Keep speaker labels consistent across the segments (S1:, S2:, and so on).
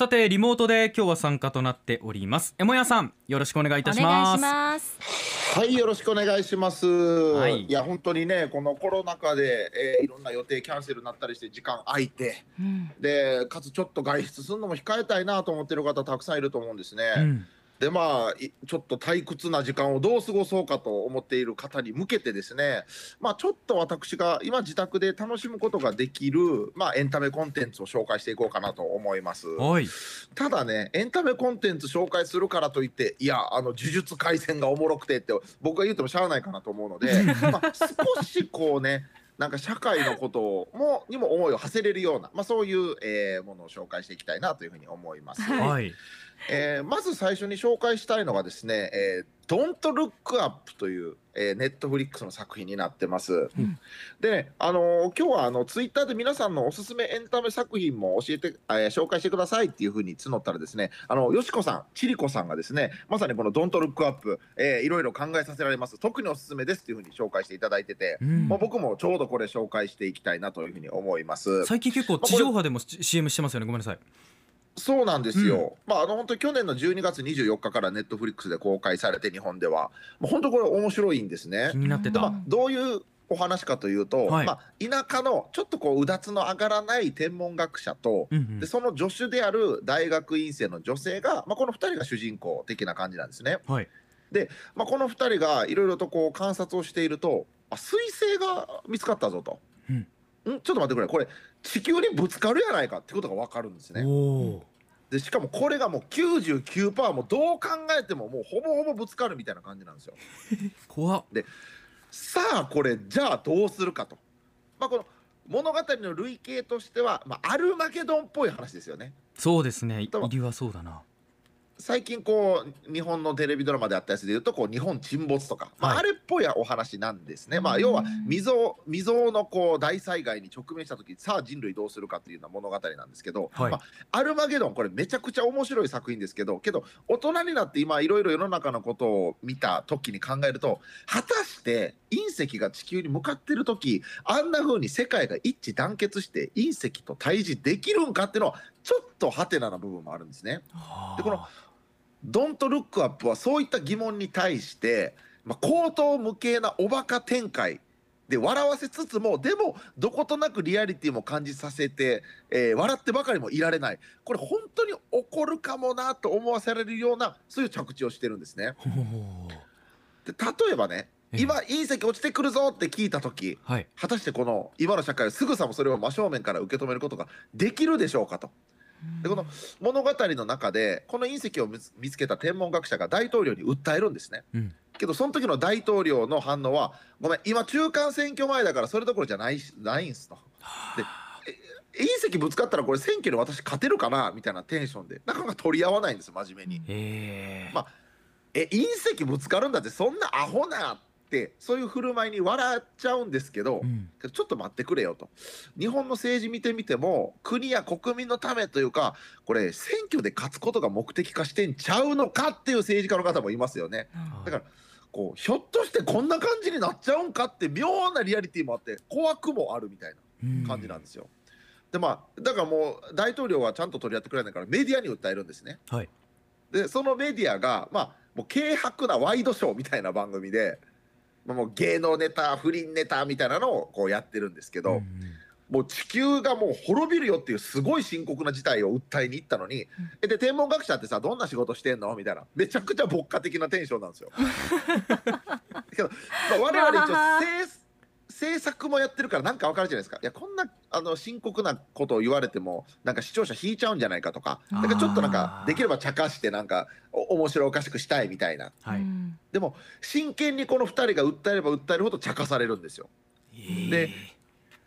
S1: さてリモートで今日は参加となっておりますエモヤさんよろしくお願いいたします
S2: お願いします
S3: はい、よろしくお願いします。
S1: い
S3: い、や、本当にね、このコロナ禍で、えーいろんな予定キャンセルになったりして、時間空いて。
S2: うん
S3: で、かつちょっと外出するのも控えたいなと思ってる方、たくさんいると思うんですね。
S1: うん
S3: で、まあ、いちょっと退屈な時間をどう過ごそうかと思っている方に向けてですね。まあ、ちょっと私が今自宅で楽しむことができる、まあ、エンタメコンテンツを紹介していこうかなと思います。
S1: はい
S3: ただね、エンタメコンテンツ紹介するからといって、いや、あの呪術廻戦がおもろくてって、僕が言ってもしゃあないかなと思うので、まあ、少しこうね、なんか社会のこともにも思いを馳せれるような、まあ、そういう、えーものを紹介していきたいなというふうに思います。
S2: はい
S1: はい
S3: えーまず最初に紹介したいのがですね、えー、Don't Look Up という、えー、ネットフリックスの作品になってます。
S2: ん
S3: でね、あのー今日はあのツイッターで皆さんのおすすめエンタメ作品も教えて、えー紹介してくださいっていうふうに募ったらですね、あのよしこさん、ちりこさんがですね、まさにこの Don't Look Up、えーいろいろ考えさせられます。特におすすめですっていうふうに紹介していただいてて、
S1: うん
S3: まあ、僕もちょうどこれ紹介していきたいなというふうに思います。
S1: 最近結構地上波でも CM してますよねごめんなさい
S3: そうなんですよ、まあ、あの本当に去年の12月24日からネットフリックスで公開されて、日本では、もう本当これ、面白いんですね。
S1: 気。になってた。
S3: でまあ、どういうお話かというと、
S1: はい。
S3: まあ、田舎のちょっとこううだつの上がらない天文学者と、
S1: うんうん。
S3: でその助手である大学院生の女性が、まあ、この2人が主人公的な感じなんですね。
S1: はい。
S3: まあ、この2人がいろいろとこう観察をしていると、あ彗星が見つかったぞと。
S1: うん
S3: んちょっと待ってくれ、これ、地球にぶつかるやないかってことが分かるんですね。でしかもこれがもう99%もうどう考えてももうほぼほぼぶつかるみたいな感じなんですよ。
S1: 怖っ
S3: さあこれじゃあどうするかと。まあこの物語の類型としては、まあ、アルマゲドンっぽい話ですよね。
S1: そうですね入りはそうだな
S3: 最近こう日本のテレビドラマであったやつでいうとこう日本沈没とか、まあ、
S1: はい。
S3: あれっぽいお話なんですね、まあ、要は未曾有未曾有のこう大災害に直面した時さあ人類どうするかっていうような物語なんですけど、
S1: はい。
S3: まあ、アルマゲドンこれめちゃくちゃ面白い作品ですけどけど大人になって今いろいろ世の中のことを見た時に考えると果たして隕石が地球に向かってる時あんな風に世界が一致団結して隕石と対峙できるんかっていうのはちょっとハテナな部分もあるんですね。でこのドントルックアップはそういった疑問に対して、まあ、口頭無形なおバカ展開で笑わせつつもでもどことなくリアリティも感じさせて、えー笑ってばかりもいられないこれ本当に起こるかもなと思わされるようなそういう着地をしてるんですね。で例えばね
S1: ええ
S3: 今隕石落ちてくるぞって聞いた時
S1: はい
S3: 果たしてこの今の社会はすぐさまそれを真正面から受け止めることができるでしょうかと。でこの物語の中でこの隕石を見つけた天文学者が大統領に訴えるんですね。
S1: うん
S3: けどその時の大統領の反応は「ごめん今中間選挙前だからそれどころじゃないしないんす」と。でえ隕石ぶつかったらこれ選挙に私勝てるかなみたいなテンションでなかなか取り合わないんです真面目に。
S1: ええ
S3: まあえ隕石ぶつかるんだってそんなアホなってそういう振る舞いに笑っちゃうんですけど、
S1: うん。
S3: ちょっと待ってくれよと。日本の政治見てみても国や国民のためというかこれ選挙で勝つことが目的化してんちゃうのかっていう政治家の方もいますよね。だからこうひょっとしてこんな感じになっちゃうんかって妙なリアリティもあって怖くもあるみたいな感じなんですよ。でまあだからもう大統領はちゃんと取り合ってくれないからメディアに訴えるんですね。
S1: はい。
S3: でそのメディアがまあもう軽薄なワイドショーみたいな番組で、まあ、もう芸能ネタ不倫ネタみたいなのをこうやってるんですけど、
S1: うん
S3: もう地球がもう滅びるよっていうすごい深刻な事態を訴えに行ったのに、えで天文学者ってさどんな仕事してんの？みたいな。めちゃくちゃ牧歌的なテンションなんですよ。けど、まあ、我々一応 制制作もやってるからなんかわかるじゃないですか。いやこんなあの深刻なことを言われてもなんか視聴者引いちゃうんじゃないかとかだからちょっとなんかできれば茶化してなんかお面白おかしくしたいみたいな。
S1: はい。
S3: でも真剣にこの2人が訴えれば訴えるほど茶化されるんですよ。で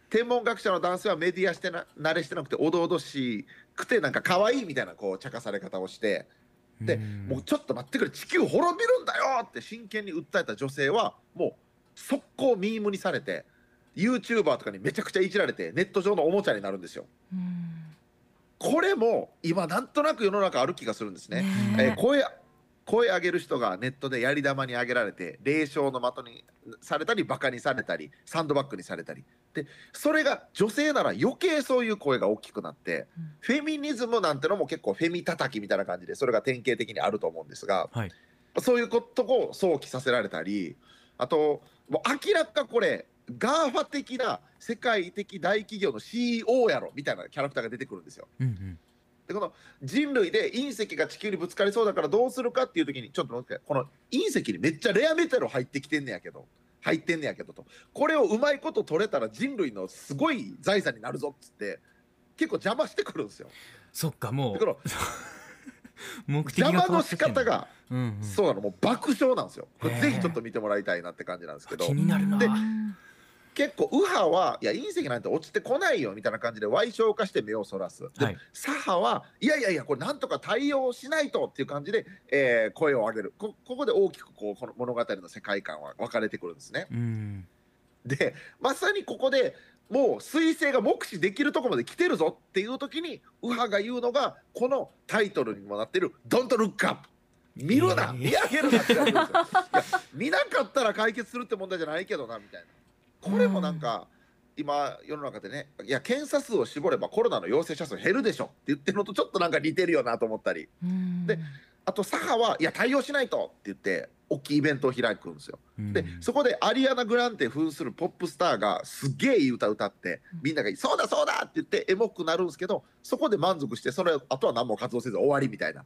S3: 天文学者の男性はメディアしてな慣れしてなくておどおどしくてなんか可愛いみたいなこう茶化され方をして。で
S1: ん。
S3: もうちょっと待ってくれ地球滅びるんだよって真剣に訴えた女性はもう速攻ミームにされて YouTuber とかにめちゃくちゃいじられてネット上のおもちゃになるんですよ。これも今なんとなく世の中ある気がするんですね。え。ー声声上げる人がネットでやり玉に上げられて霊障の的にされたりバカにされたりサンドバッグにされたり。でそれが女性なら余計そういう声が大きくなって、
S2: うん。
S3: フェミニズムなんてのも結構フェミ叩きみたいな感じでそれが典型的にあると思うんですが
S1: はい。
S3: そういうことを想起させられたりあともう明らかこれ GAFA 的な世界的大企業の CEO やろみたいなキャラクターが出てくるんですよ。
S1: うんうん
S3: でこの人類で隕石が地球にぶつかりそうだからどうするかっていう時にちょっと待ってこの隕石にめっちゃレアメタル入ってきてんねやけど入ってんねやけどとこれをうまいこと取れたら人類のすごい財産になるぞっつって結構邪魔してくるんですよ。
S1: そっかもう 目的が
S3: 邪魔の仕方が
S1: うんうん。
S3: そうなのもう爆笑なんですよ。これぜひちょっと見てもらいたいなって感じなんですけど。
S1: 気になるな。
S3: で結構右派はいや隕石なんて落ちてこないよみたいな感じで歪償化して目をそらす。で
S1: はい。
S3: 左派はいやいやいやこれなんとか対応しないとっていう感じで、えー声を上げる。こここで大きくこうこの物語の世界観は分かれてくるんですね。
S1: うん
S3: でまさにここでもう彗星が目視できるとこまで来てるぞっていう時に右派が言うのがこのタイトルにもなってる「Don't Look Up」見るな。
S1: えー
S3: 見上げるなってなってるんですよいや見なかったら解決するって問題じゃないけどなみたいな。これもなんか今世の中でねいや検査数を絞ればコロナの陽性者数減るでしょって言ってるのとちょっとなんか似てるよなと思ったり。
S2: うん。
S3: であと左派はいや対応しないとって言って大きいイベントを開くんですよ。で
S1: うん。
S3: そこでアリアナ・グランテ扮するポップスターがすっげえいい歌歌ってみんなが「そうだそうだ!」って言ってエモくなるんですけどそこで満足してそれあとは何も活動せず終わりみたいな。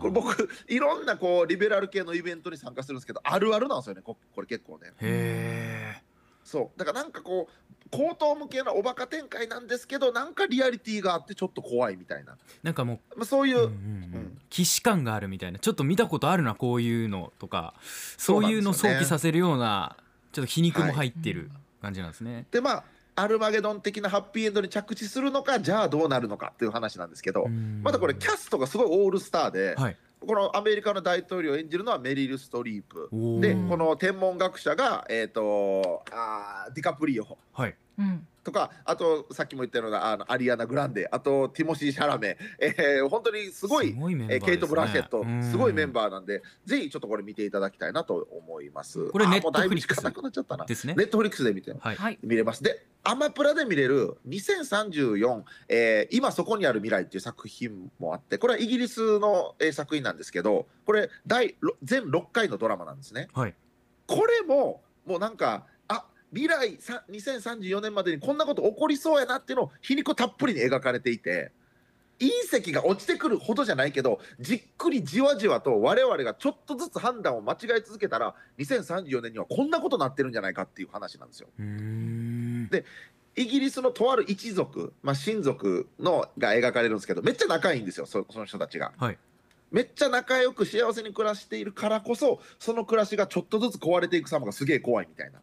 S3: これ僕いろんなこうリベラル系のイベントに参加するんですけどあるあるなんですよねここれ結構ね。
S1: へ
S3: そう。だからなんかこう高等無形なおバカ展開なんですけどなんかリアリティがあってちょっと怖いみたいな、
S1: ーなんかも
S3: まあ、そういうう、
S1: うんうん。うん。既視感があるみたいな。ちょっと見たことあるなこういうのとか。そういうのを想起させるようなちょっと皮肉も入ってる感じなんですね。
S3: でまあアルマゲドン的なハッピーエンドに着地するのかじゃあどうなるのかっていう話なんですけど、またこれキャストがすごいオールスターで、
S1: はい
S3: このアメリカの大統領を演じるのはメリル・ストリープ。でこの天文学者が、えー、とあーディカプリオ。
S1: はい
S2: うん
S3: とかあとさっきも言ったようなあのアリアナ・グランデあとティモシー・シャラメ、えー本当にすごい
S1: すごいメンバーですね。
S3: えーケイト・ブラシェット
S1: うん。
S3: すごいメンバーなんでぜひちょっとこれ見ていただきたいなと思います。
S1: これ
S3: あーもうだいぶ
S1: Netflix
S3: 時間なくなっちゃったな。
S1: ですね。
S3: ネットフリックスで見て
S1: はい。
S2: はい。
S3: 見れます。でアマプラで見れる2034、えー今そこにある未来っていう作品もあってこれはイギリスの、えー作品なんですけどこれ第ろ全6回のドラマなんですね。
S1: はい。
S3: これももうなんかあ未来さ2034年までにこんなこと起こりそうやなっていうのを皮肉たっぷりに描かれていて隕石が落ちてくるほどじゃないけどじっくりじわじわと我々がちょっとずつ判断を間違え続けたら2034年にはこんなことになってるんじゃないかっていう話なんですよ。でイギリスのとある一族、まあ、親族のが描かれるんですけどめっちゃ仲いいんですよそその人たちが。
S1: はい
S3: めっちゃ仲良く幸せに暮らしているからこそその暮らしがちょっとずつ壊れていく様がすげえ怖いみたいな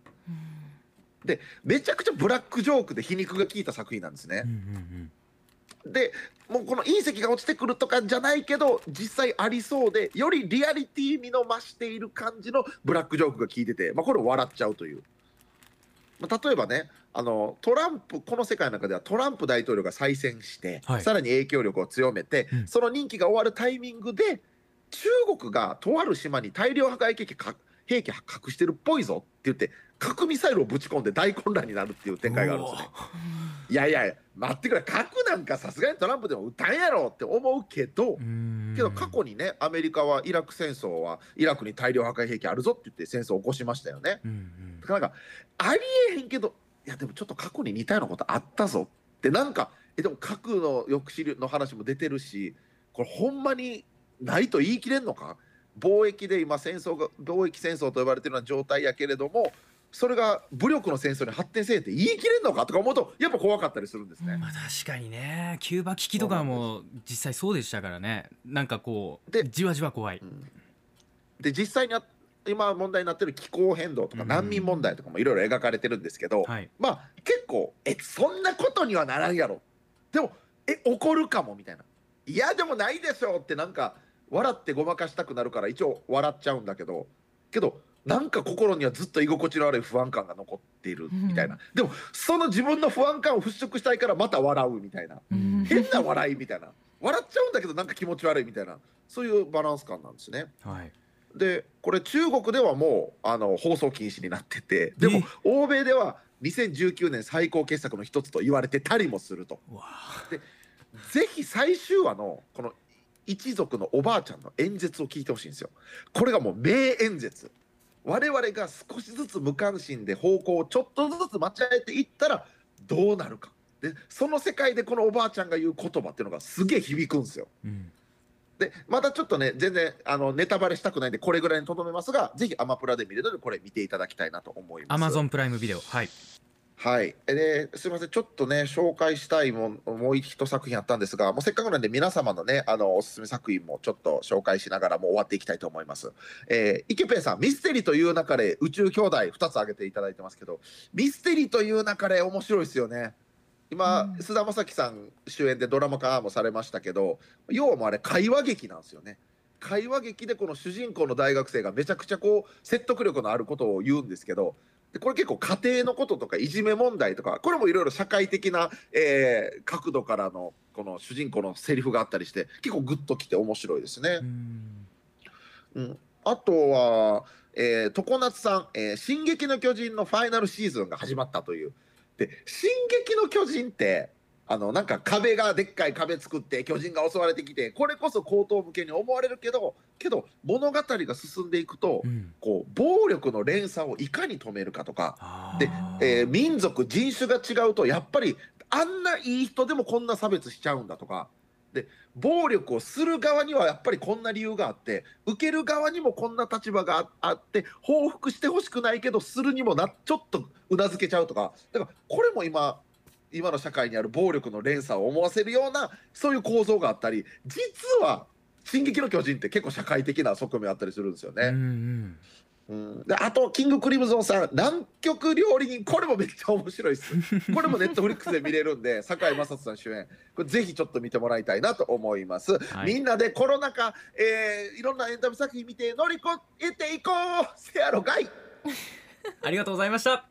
S3: めちゃくちゃブラックジョークで皮肉が効いた作品なんですね
S1: うん。うん
S3: でもうこの隕石が落ちてくるとかじゃないけど実際ありそうでよりリアリティ味の増している感じのブラックジョークが効いてて、まあ、これ笑っちゃうという。まあ、例えばねあのトランプこの世界の中ではトランプ大統領が再選して、
S1: はい
S3: さらに影響力を強めて、
S1: うん
S3: その任期が終わるタイミングで中国がとある島に大量破壊兵器か兵器隠してるっぽいぞって言って核ミサイルをぶち込んで大混乱になるっていう展開があるんですね。いやいや待ってくれ。核なんかさすがにトランプでも撃たんやろって思うけど、けど過去にねアメリカはイラク戦争はイラクに大量破壊兵器あるぞって言って戦争を起こしましたよね。
S1: うんうん。
S3: だからなんかありえへんけどいやでもちょっと過去に似たようなことあったぞってなんかえでも核の抑止の話も出てるしこれほんまにないと言い切れんのか？貿易で今戦争が貿易戦争と呼ばれてるような状態やけれどもそれが武力の戦争に発展せえって言い切れんのかとか思うとやっぱ怖かったりするんですね。
S1: まあ確かにね。キューバ危機とかも実際そうでしたからね。なんかこう
S3: で
S1: じわじわ怖い。
S3: うん。で実際にあ今問題になってる気候変動とか
S1: うん
S3: 難民問題とかもいろいろ描かれてるんですけど、
S1: はい。
S3: まあ結構えそんなことにはならんやろ。でもえ起こるかもみたいな。いやでもないでしょってなんか笑ってごまかしたくなるから一応笑っちゃうんだけど。けどなんか心にはずっと居心地の悪い不安感が残っているみたいな、でもその自分の不安感を払拭したいからまた笑うみたいな。
S2: うん。
S3: 変な笑いみたいな。笑っちゃうんだけどなんか気持ち悪いみたいな。そういうバランス感なんですね。
S1: はい。
S3: でこれ中国ではもうあの放送禁止になっててでも
S1: え
S3: 欧米では2019年最高傑作の一つと言われてたりもすると。
S1: うわ。
S3: ぜひ最終話のこの一族のおばあちゃんの演説を聞いてほしいんですよ。これがもう名演説。我々が少しずつ無関心で方向をちょっとずつ間違えていったらどうなるか。でその世界でこのおばあちゃんが言う言葉っていうのがすげえ響くんですよ。
S1: うん
S3: でまたちょっとね全然あのネタバレしたくないんでこれぐらいにとどめますがぜひアマプラで見れるのでこれ見ていただきたいなと思います。
S1: アマゾンプライムビデオはい
S3: はい、ですみません、ちょっとね、紹介したいもんもう一作品あったんですが、もうせっかくなんで、皆様のね、あのおすすめ作品もちょっと紹介しながら、もう終わっていきたいと思います。えー、池ペイさん、ミステリーという中で宇宙兄弟2つ挙げていただいてますけど、ミステリーという中で面白いですよね。今、
S2: うん
S3: 菅田将暉さん主演でドラマ化もされましたけど、要はもうあれ、会話劇なんですよね。会話劇でこの主人公の大学生がめちゃくちゃこう説得力のあることを言うんですけどでこれ結構家庭のこととかいじめ問題とかこれもいろいろ社会的な、えー角度からのこの主人公のセリフがあったりして結構グッときて面白いですね。
S1: うん
S3: うん、あとは、えー常夏さん、えー進撃の巨人」のファイナルシーズンが始まったという。で「進撃の巨人」ってあのなんか壁がでっかい壁作って巨人が襲われてきてこれこそ高等向けに思われるけどけど物語が進んでいくと、
S1: うん。
S3: こう暴力の連鎖をいかに止めるかとか。でえー民族人種が違うとやっぱりあんないい人でもこんな差別しちゃうんだとか。で暴力をする側にはやっぱりこんな理由があって受ける側にもこんな立場がああって報復してほしくないけどするにもなちょっとうなずけちゃうとか。だからこれも今今の社会にある暴力の連鎖を思わせるようなそういう構造があったり実は「進撃の巨人」って結構社会的な側面あったりするんですよね。
S1: うんうん。
S3: うん、であとキングクリムゾンさん南極料理人。これもめっちゃ面白いです。これもネットフリックスで見れるんで堺雅人さん主演。これぜひちょっと見てもらいたいなと思います、
S1: はい。
S3: みんなでコロナ禍、えーいろんなエンタメ作品見て乗り越えていこう。せやろがい。
S1: ありがとうございました